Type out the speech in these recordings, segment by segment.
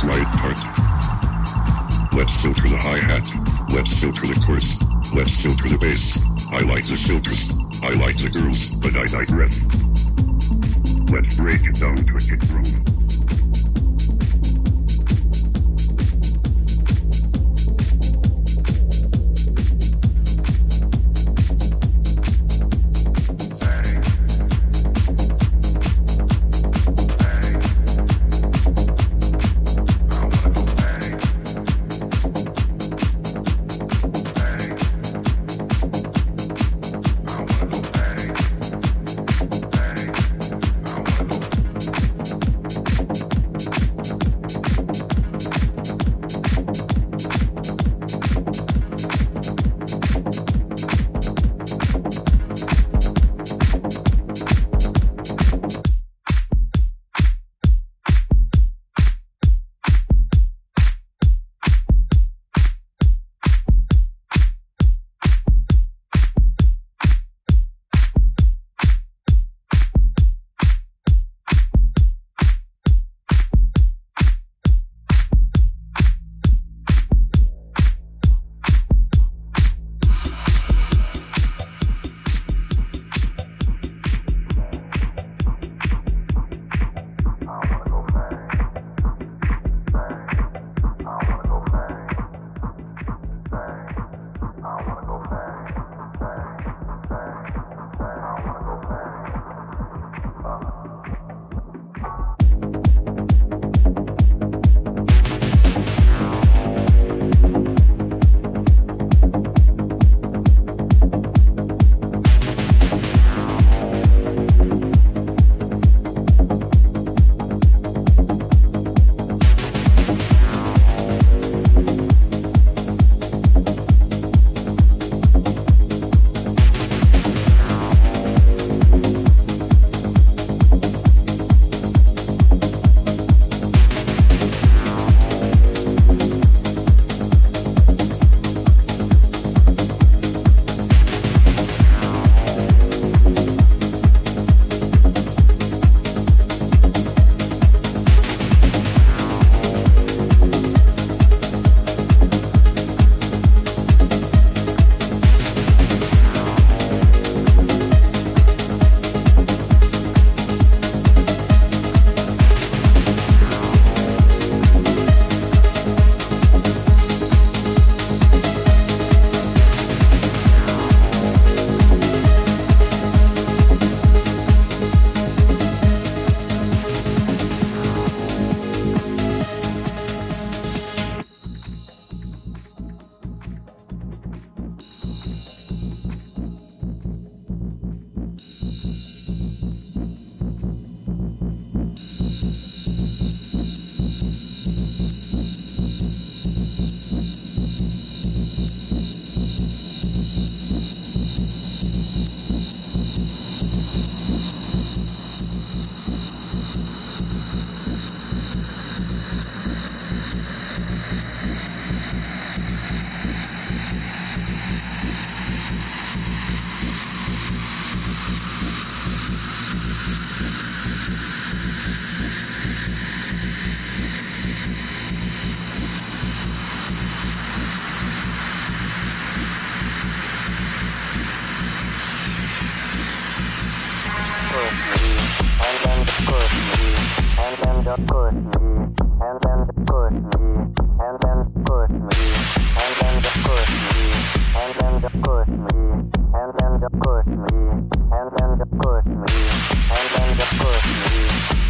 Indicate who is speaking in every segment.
Speaker 1: quiet part. Let's filter the hi-hat. Let's filter the chorus. Let's filter the bass. I like the filters. I like the girls, but I digress. Let's break it down to a kick drum.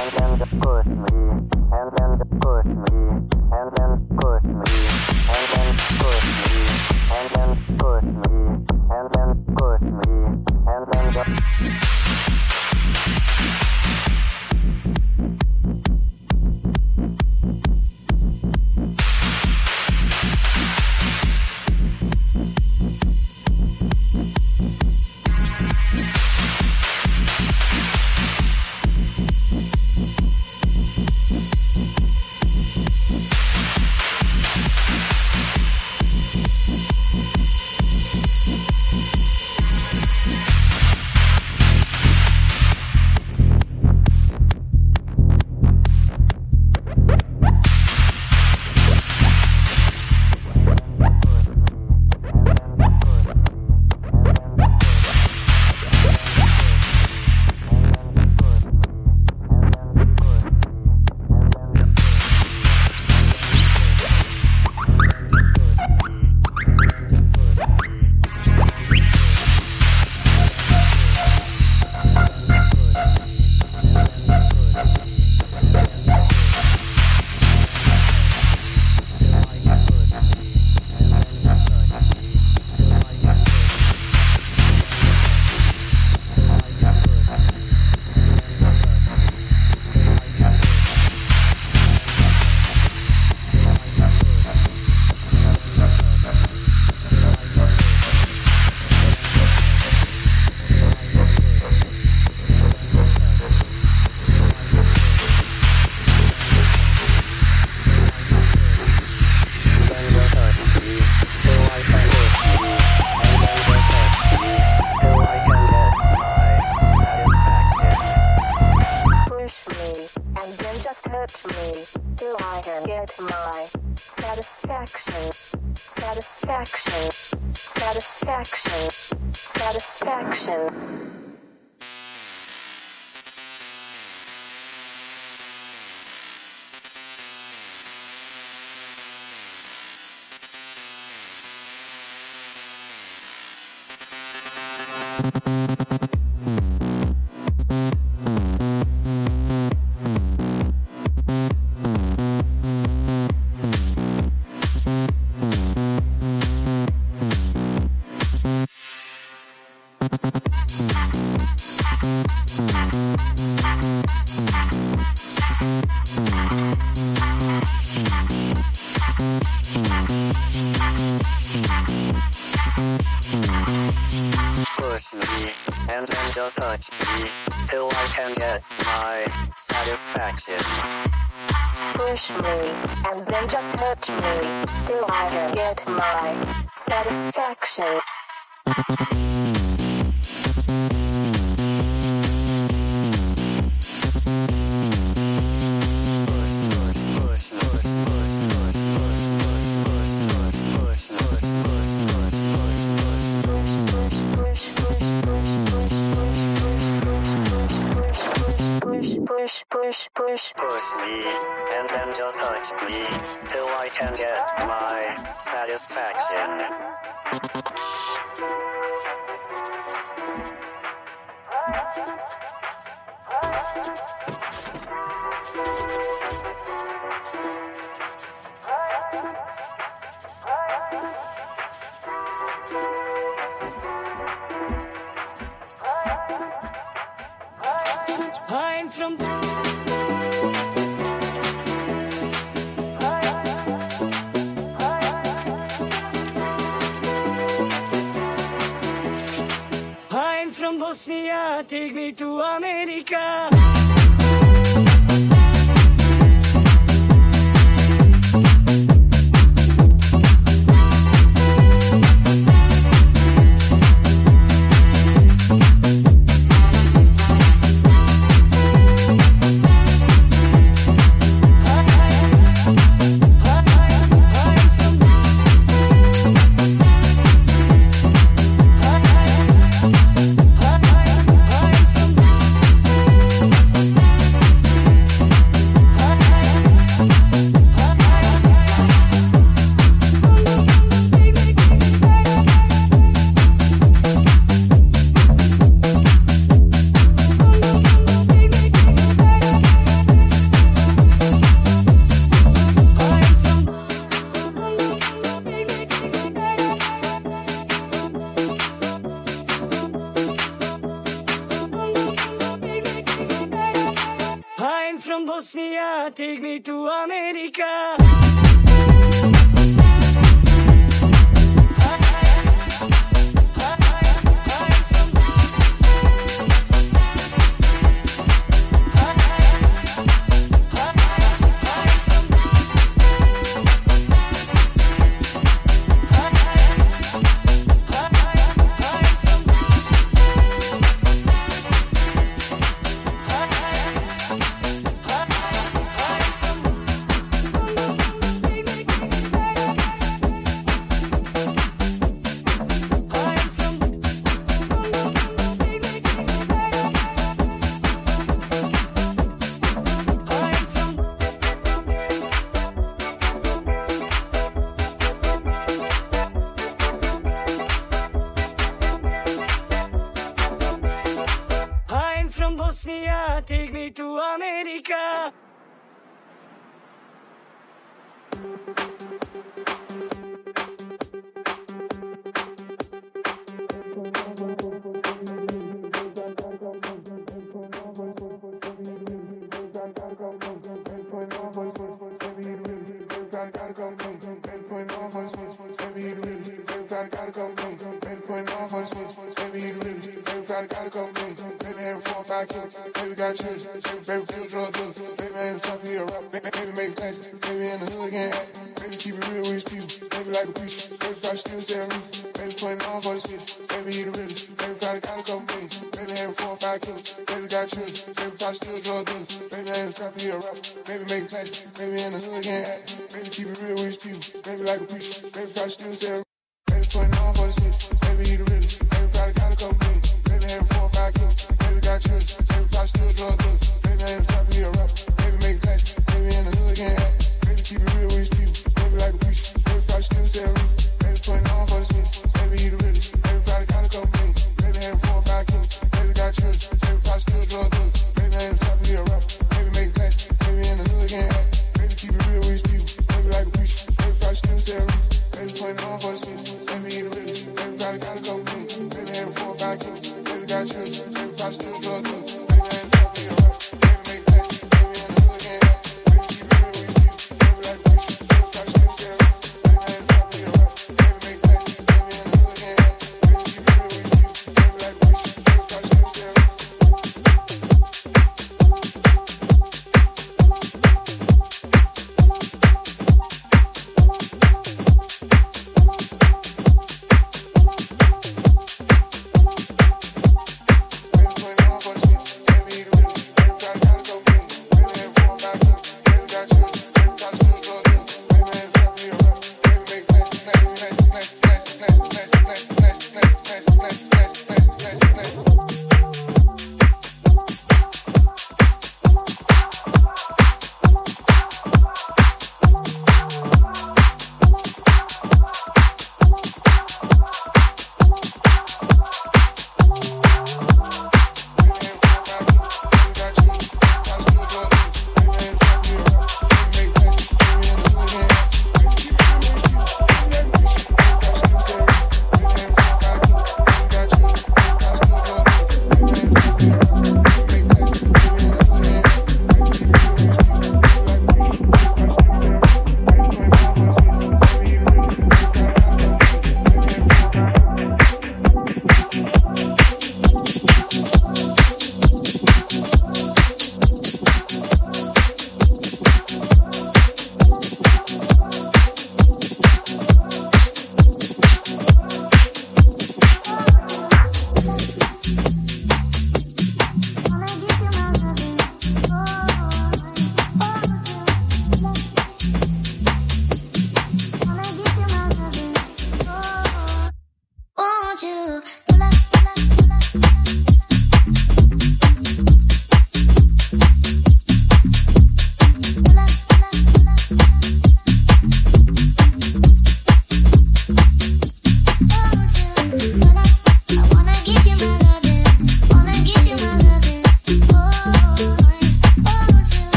Speaker 2: and then
Speaker 3: push me, and then
Speaker 2: push me, and then
Speaker 3: push me, and then push me, action.
Speaker 4: I'm from Take me to America.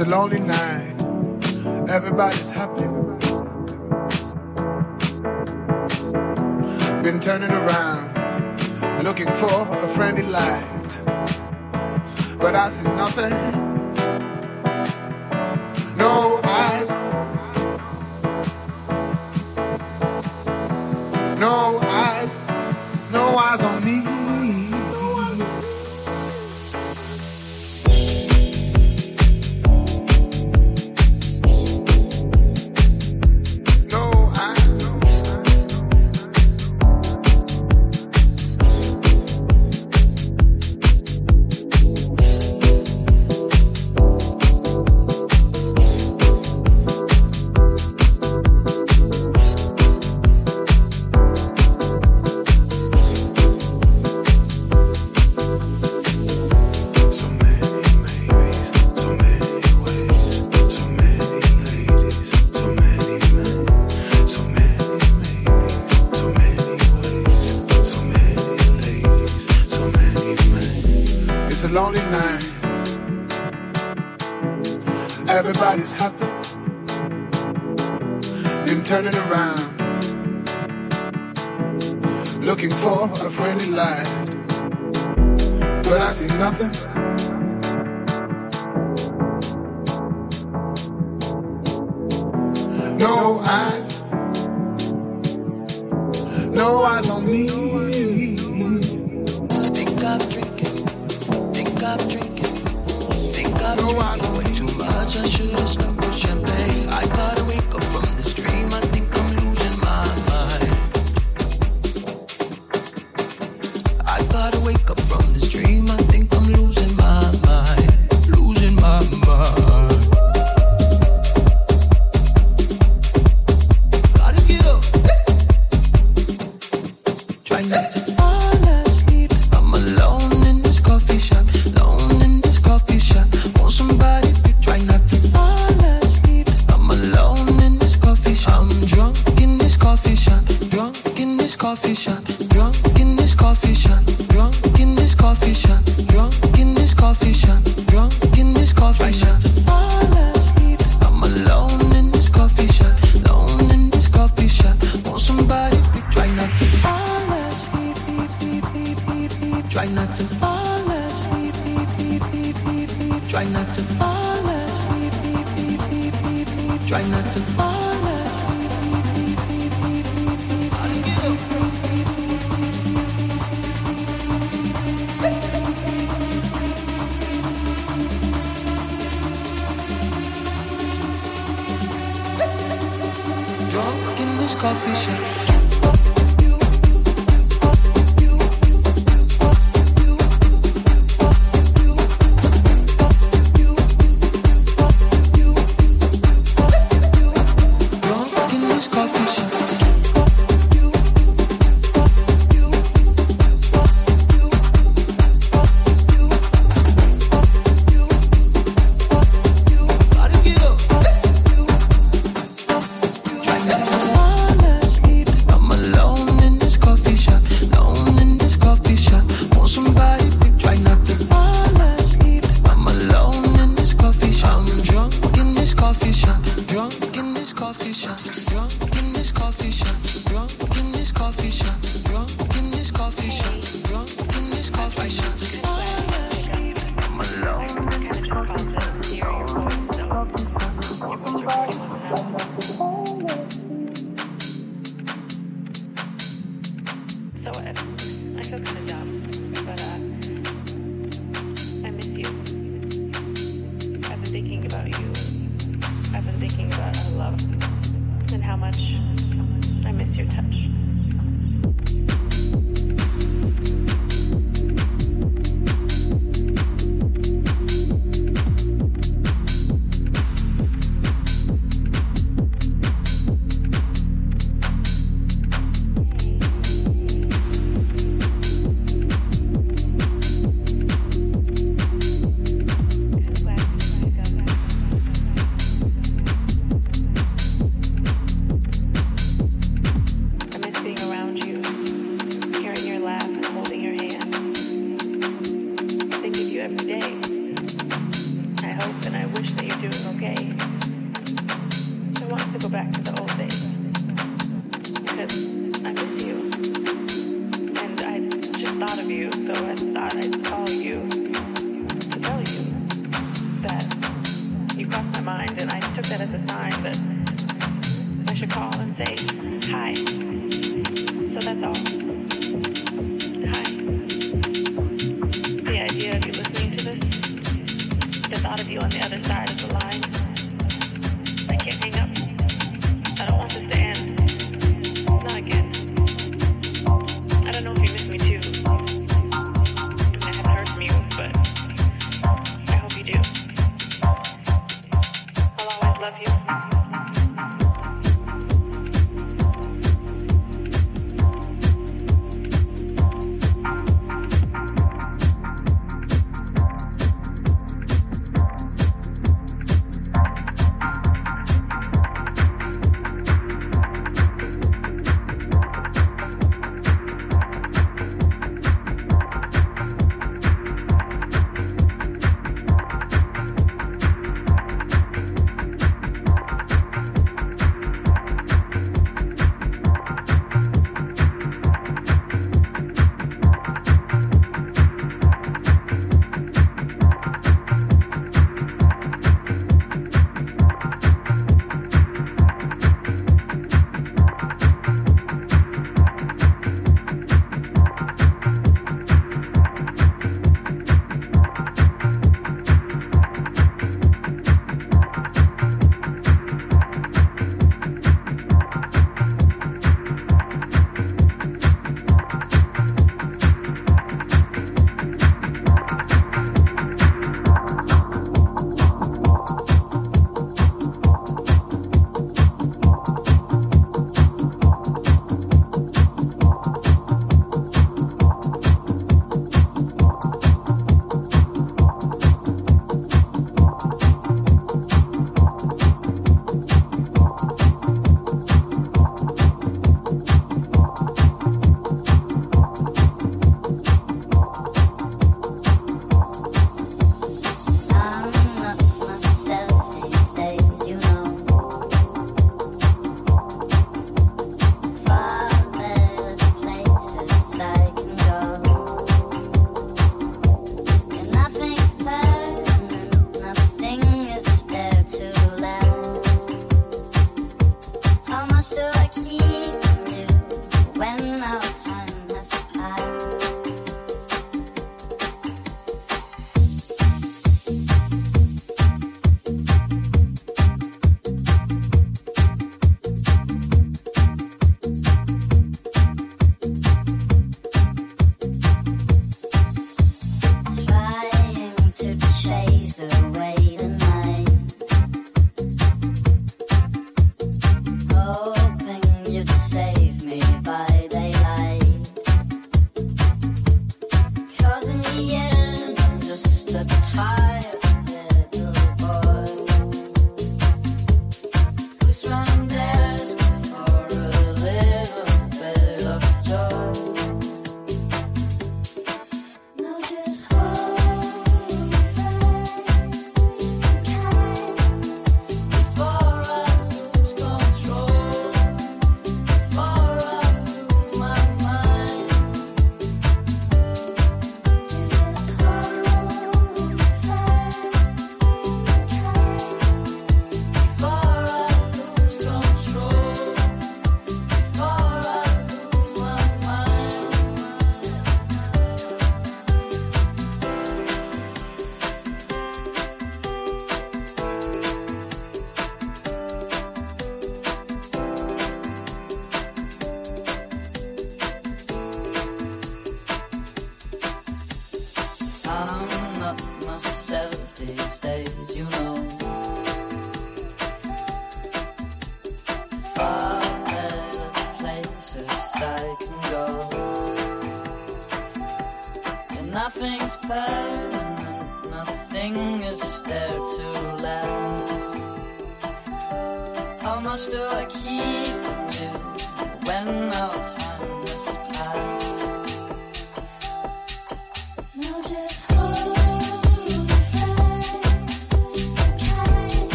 Speaker 5: a lonely night. It's a lonely night. Everybody's happy. Then turning around. Looking for a friendly light. But I see nothing. No eyes. No eyes on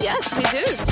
Speaker 6: Yes, we do.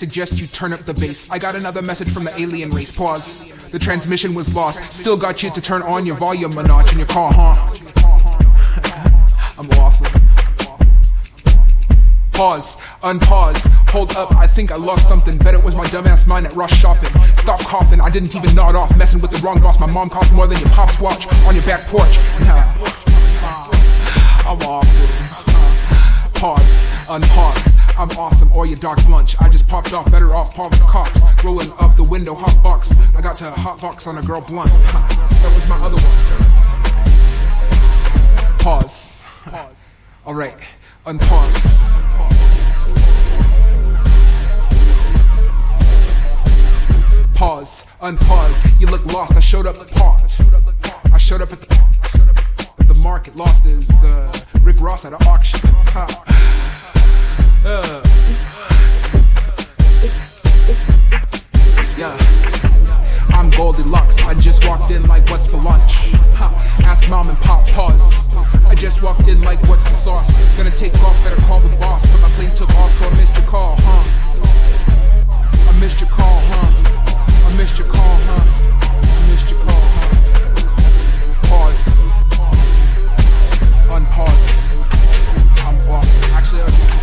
Speaker 7: suggest you turn up the bass. I got another message from the alien race. Pause. The transmission was lost. Still got you to turn on your volume notch in your car, huh? I'm awesome. Pause. Unpause. Hold up. I think I lost something. Bet it was my dumbass mind at Ross shopping. Stop coughing. I didn't even nod off. Messing with the wrong boss. My mom costs more than your pop's watch on your back porch. Nah. I'm awesome. Pause, unpause. I'm awesome, or your dog's lunch. I just popped off, better off palm the cops. Rolling up the window, hot box. I got to hot box on a girl blunt. That was my other one. Pause. Alright, unpause. Pause, unpause. You look lost. I showed up paused. I showed up at the, the market, lost as uh, Rick Ross at an auction. Ha. Uh. Yeah. I'm Goldilocks. I just walked in like what's for lunch. Ha. Ask mom and pop. Pause. I just walked in like what's the sauce. Gonna take off. Better call the boss. But my plane took off, so I missed your call, huh? I missed your call, huh? I missed your call, huh? I missed your call, huh? Pause. Unpause. I'm awesome. Actually, I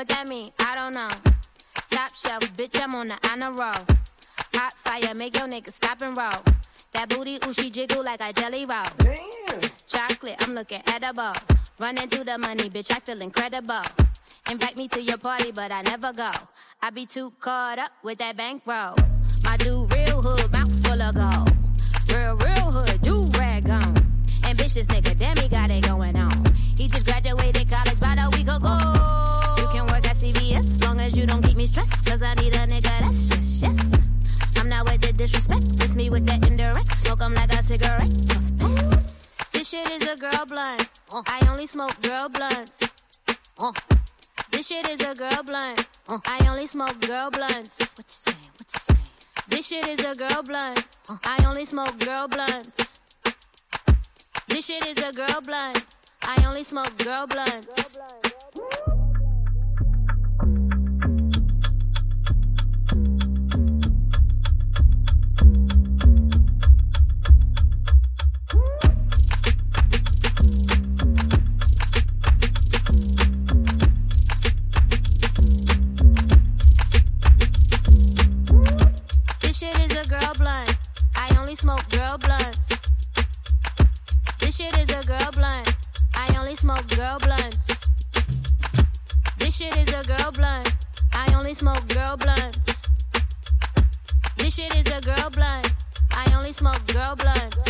Speaker 8: What you say? What that mean? I don't know. Top shelf, bitch, I'm on the honor roll. Hot fire, make your nigga stop and roll. That booty, ooh, she jiggle like a jelly roll. Damn. Chocolate, I'm looking edible. Running through the money, bitch, I feel incredible. Invite me to your party, but I never go. I be too caught up with that bankroll. My dude, real hood, mouth full of gold. Real, real hood, do rag on. Ambitious nigga, damn, he got it going on. He just graduated college about a week ago. CVS, you don't keep me stressed. Cause I need a nigga that's just, yes. I'm not with the disrespect, it's me with that indirect. Smoke 'em like a cigarette. Puff pass. This shit is a girl blunt. Uh, I only smoke girl blunts. Uh, this shit is a girl blunt. Uh, I only smoke girl blunts. What you say? What you say? This shit is a girl blunt. Uh, I only smoke girl blunts. This shit is a girl blunt. I only smoke girl blunts. This smoke girl blunts.